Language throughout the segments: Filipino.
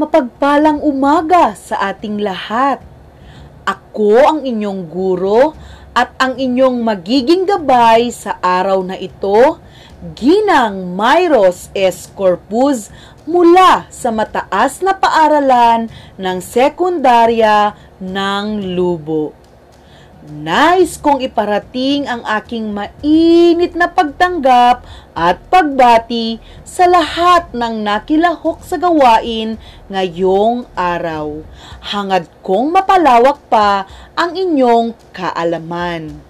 Mapagpalang umaga sa ating lahat. Ako ang inyong guro at ang inyong magiging gabay sa araw na ito, Ginang Myros S. Corpus mula sa mataas na paaralan ng sekundarya ng Lubo. Nais kong iparating ang aking mainit na pagtanggap at pagbati sa lahat ng nakilahok sa gawain ngayong araw. Hangad kong mapalawak pa ang inyong kaalaman.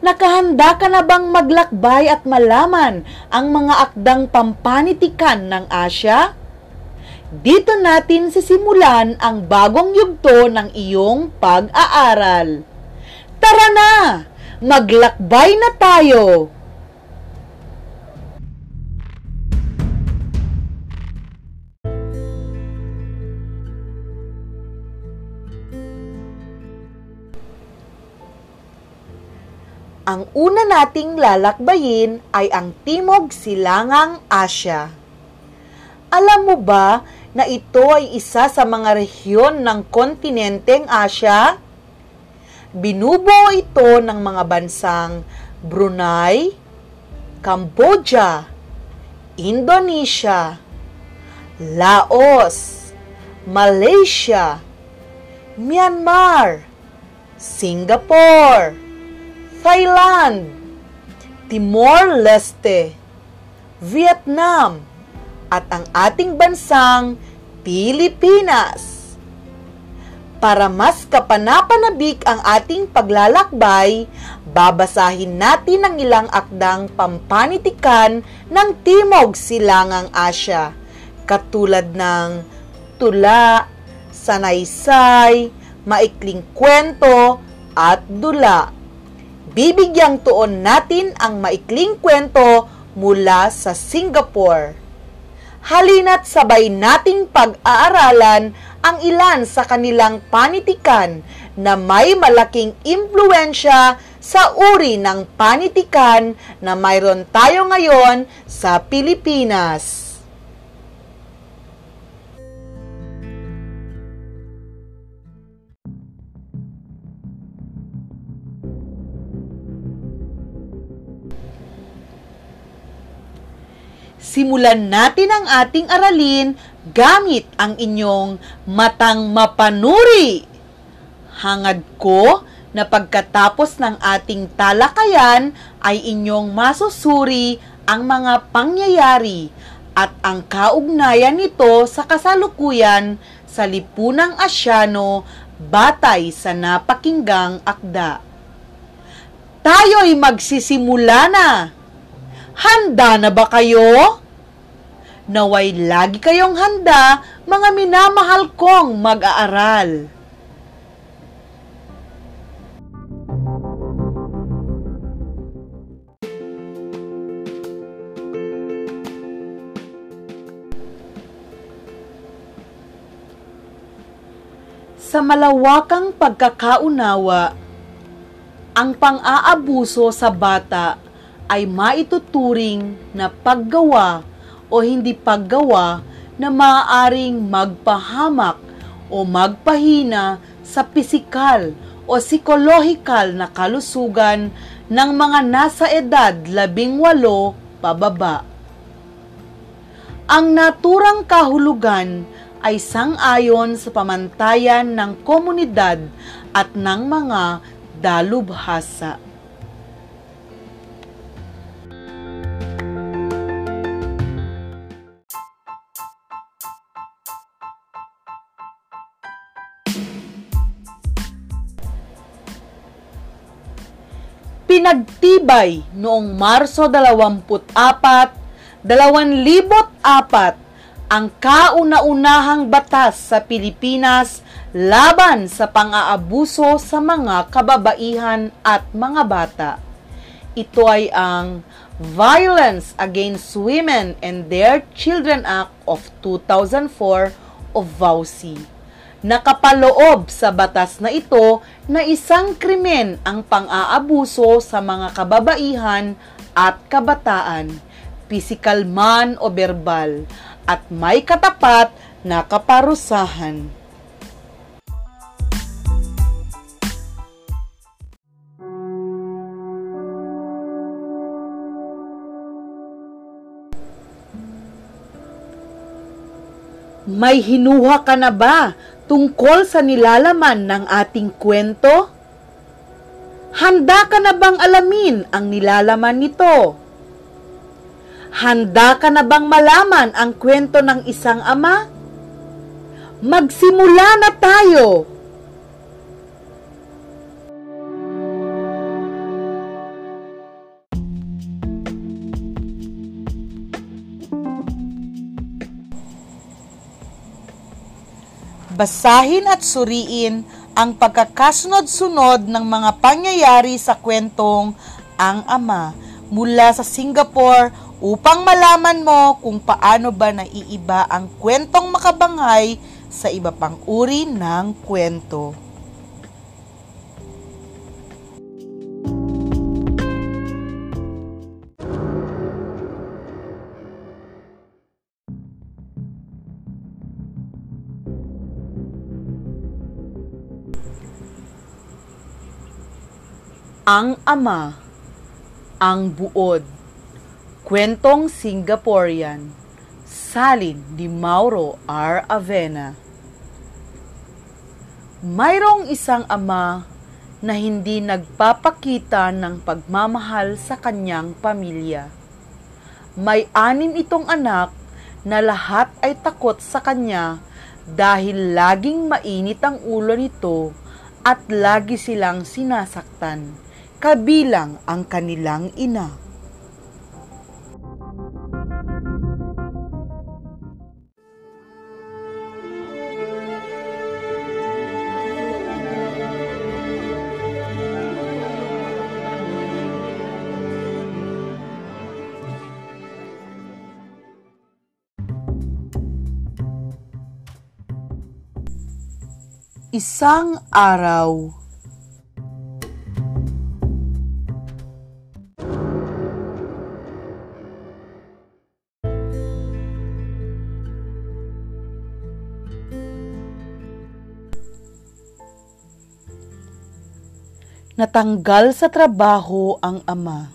Nakahanda ka na bang maglakbay at malaman ang mga akdang pampanitikan ng Asya? Dito natin sisimulan ang bagong yugto ng iyong pag-aaral. Tara na! Maglakbay na tayo! Ang una nating lalakbayin ay ang Timog Silangang Asya. Alam mo ba na ito ay isa sa mga rehiyon ng kontinenteng Asya? Binubuo ito ng mga bansang Brunei, Cambodia, Indonesia, Laos, Malaysia, Myanmar, Singapore, Thailand, Timor-Leste, Vietnam, at ang ating bansang Pilipinas. Para mas kapanapanabik ang ating paglalakbay, babasahin natin ang ilang akdang pampanitikan ng Timog Silangang Asya, katulad ng tula, sanaysay, maikling kwento, at dula bibigyang tuon natin ang maikling kwento mula sa Singapore. Halina't sabay nating pag-aaralan ang ilan sa kanilang panitikan na may malaking impluensya sa uri ng panitikan na mayroon tayo ngayon sa Pilipinas. Simulan natin ang ating aralin gamit ang inyong matang mapanuri. Hangad ko na pagkatapos ng ating talakayan ay inyong masusuri ang mga pangyayari at ang kaugnayan nito sa kasalukuyan sa lipunang Asyano batay sa napakinggang akda. Tayo'y magsisimula na! Handa na ba kayo? Naway lagi kayong handa, mga minamahal kong mag-aaral. Sa malawakang pagkakaunawa, ang pang-aabuso sa bata ay maituturing na paggawa o hindi paggawa na maaaring magpahamak o magpahina sa pisikal o psikolohikal na kalusugan ng mga nasa edad labing walo pababa. Ang naturang kahulugan ay sang-ayon sa pamantayan ng komunidad at ng mga dalubhasa. Pinagtibay noong Marso 24, 2004 ang kauna-unahang batas sa Pilipinas laban sa pang-aabuso sa mga kababaihan at mga bata. Ito ay ang Violence Against Women and Their Children Act of 2004 o VAUSI nakapaloob sa batas na ito na isang krimen ang pang-aabuso sa mga kababaihan at kabataan, pisikal man o verbal, at may katapat na kaparusahan. May hinuha ka na ba tungkol sa nilalaman ng ating kwento? Handa ka na bang alamin ang nilalaman nito? Handa ka na bang malaman ang kwento ng isang ama? Magsimula na tayo! Basahin at suriin ang pagkakasunod-sunod ng mga pangyayari sa kwentong Ang Ama mula sa Singapore upang malaman mo kung paano ba naiiba ang kwentong makabanghay sa iba pang uri ng kwento. Ang Ama Ang Buod Kwentong Singaporean Salin ni Mauro R. Avena Mayroong isang ama na hindi nagpapakita ng pagmamahal sa kanyang pamilya. May anim itong anak na lahat ay takot sa kanya dahil laging mainit ang ulo nito at lagi silang sinasaktan kabilang ang kanilang ina. Isang araw, Natanggal sa trabaho ang ama.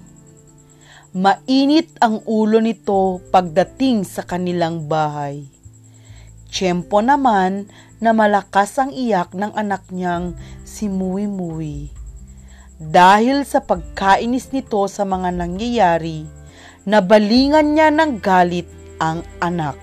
Mainit ang ulo nito pagdating sa kanilang bahay. Tiyempo naman na malakas ang iyak ng anak niyang si Mui Mui. Dahil sa pagkainis nito sa mga nangyayari, nabalingan niya ng galit ang anak.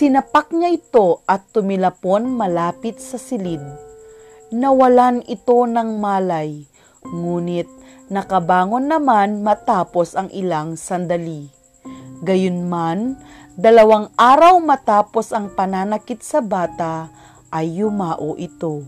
Sinapak niya ito at tumilapon malapit sa silid. Nawalan ito ng malay, ngunit nakabangon naman matapos ang ilang sandali. Gayunman, dalawang araw matapos ang pananakit sa bata ay yumao ito.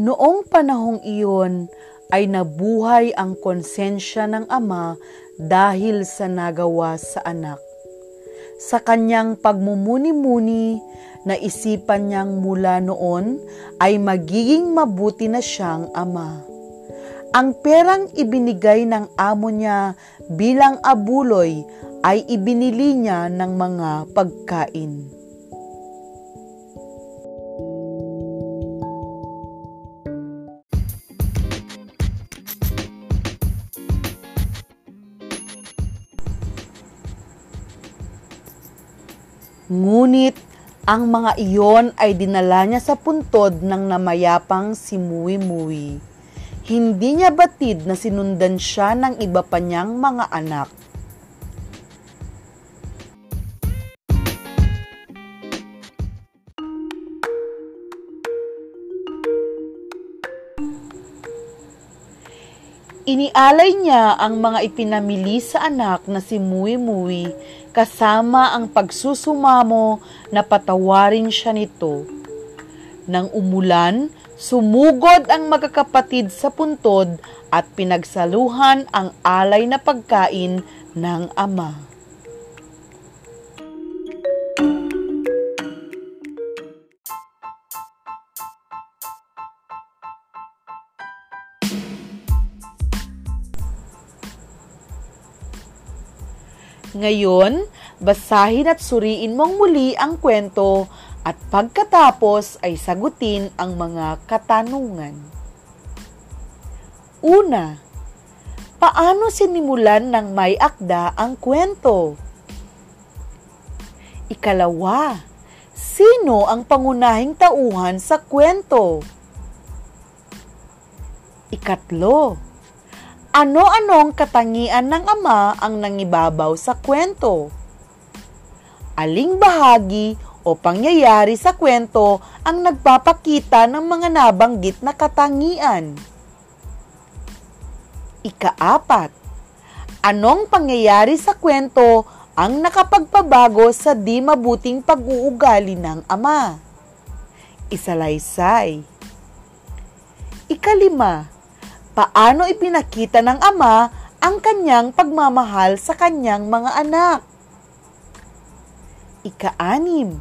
Noong panahong iyon ay nabuhay ang konsensya ng ama dahil sa nagawa sa anak. Sa kanyang pagmumuni-muni, naisipan niyang mula noon ay magiging mabuti na siyang ama. Ang perang ibinigay ng amo niya bilang abuloy ay ibinili niya ng mga pagkain. Ngunit ang mga iyon ay dinala niya sa puntod ng namayapang si Mui. Hindi niya batid na sinundan siya ng iba pa niyang mga anak. Inialay niya ang mga ipinamili sa anak na si Mui kasama ang pagsusumamo na patawarin siya nito. Nang umulan, sumugod ang magkakapatid sa puntod at pinagsaluhan ang alay na pagkain ng ama. Ngayon, basahin at suriin mong muli ang kwento at pagkatapos ay sagutin ang mga katanungan. Una, paano sinimulan ng may akda ang kwento? Ikalawa, sino ang pangunahing tauhan sa kwento? Ikatlo, ano-anong katangian ng ama ang nangibabaw sa kwento? Aling bahagi o pangyayari sa kwento ang nagpapakita ng mga nabanggit na katangian? Ikaapat, anong pangyayari sa kwento ang nakapagpabago sa di mabuting pag-uugali ng ama? Isalaysay. Ikalima, paano ipinakita ng ama ang kanyang pagmamahal sa kanyang mga anak. Ika-anim,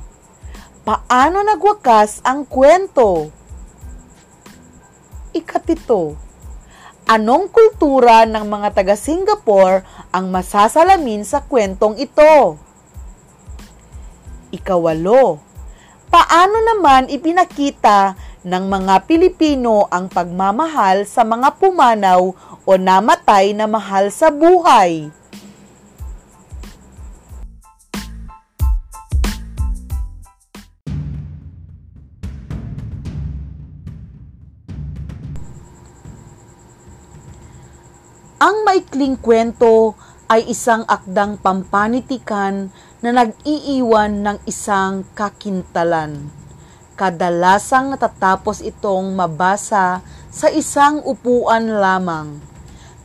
paano nagwakas ang kwento? Ikapito, anong kultura ng mga taga Singapore ang masasalamin sa kwentong ito? Ikawalo, paano naman ipinakita ng mga Pilipino ang pagmamahal sa mga pumanaw o namatay na mahal sa buhay. Ang maikling kwento ay isang akdang pampanitikan na nag-iiwan ng isang kakintalan Kadalasang natatapos itong mabasa sa isang upuan lamang.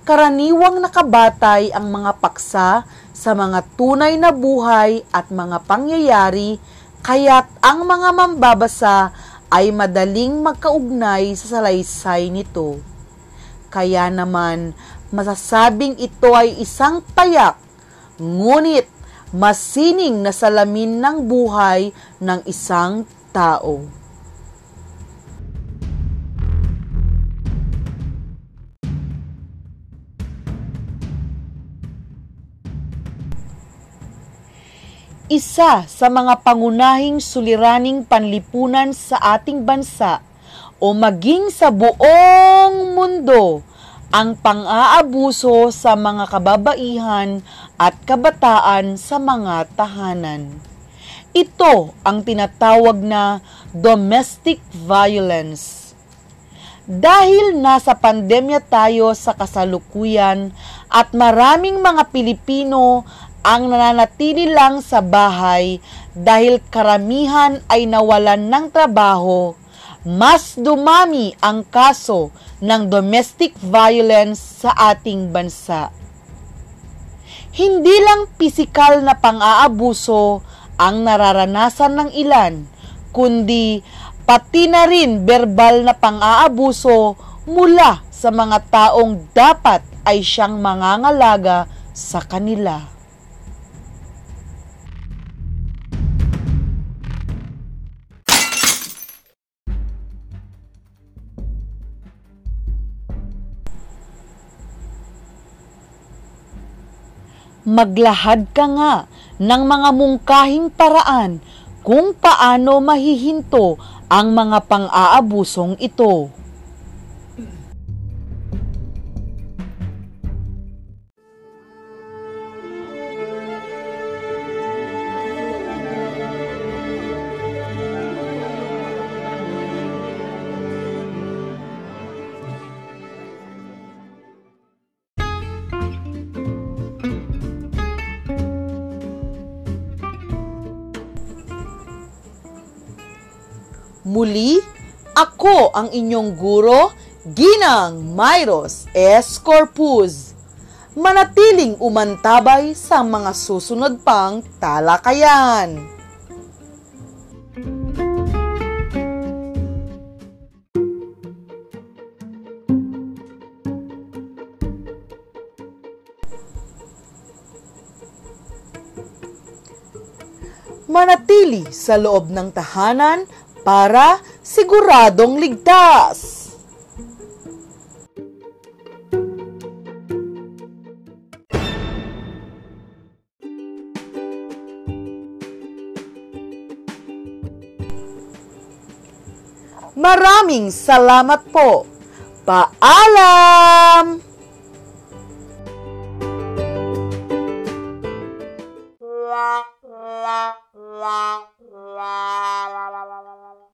Karaniwang nakabatay ang mga paksa sa mga tunay na buhay at mga pangyayari kaya't ang mga mambabasa ay madaling magkaugnay sa salaysay nito. Kaya naman, masasabing ito ay isang payak, ngunit masining na salamin ng buhay ng isang tao. Isa sa mga pangunahing suliraning panlipunan sa ating bansa o maging sa buong mundo ang pang-aabuso sa mga kababaihan at kabataan sa mga tahanan. Ito ang tinatawag na domestic violence. Dahil nasa pandemya tayo sa kasalukuyan at maraming mga Pilipino ang nananatili lang sa bahay dahil karamihan ay nawalan ng trabaho, mas dumami ang kaso ng domestic violence sa ating bansa. Hindi lang pisikal na pang-aabuso ang nararanasan ng ilan, kundi pati na rin verbal na pang-aabuso mula sa mga taong dapat ay siyang mangangalaga sa kanila. Maglahad ka nga ng mga mungkahing paraan kung paano mahihinto ang mga pang-aabusong ito. Muli, ako ang inyong guro, Ginang Myros S. Corpus. Manatiling umantabay sa mga susunod pang talakayan. manatili sa loob ng tahanan para siguradong ligtas. Maraming salamat po. Paalam! La la la la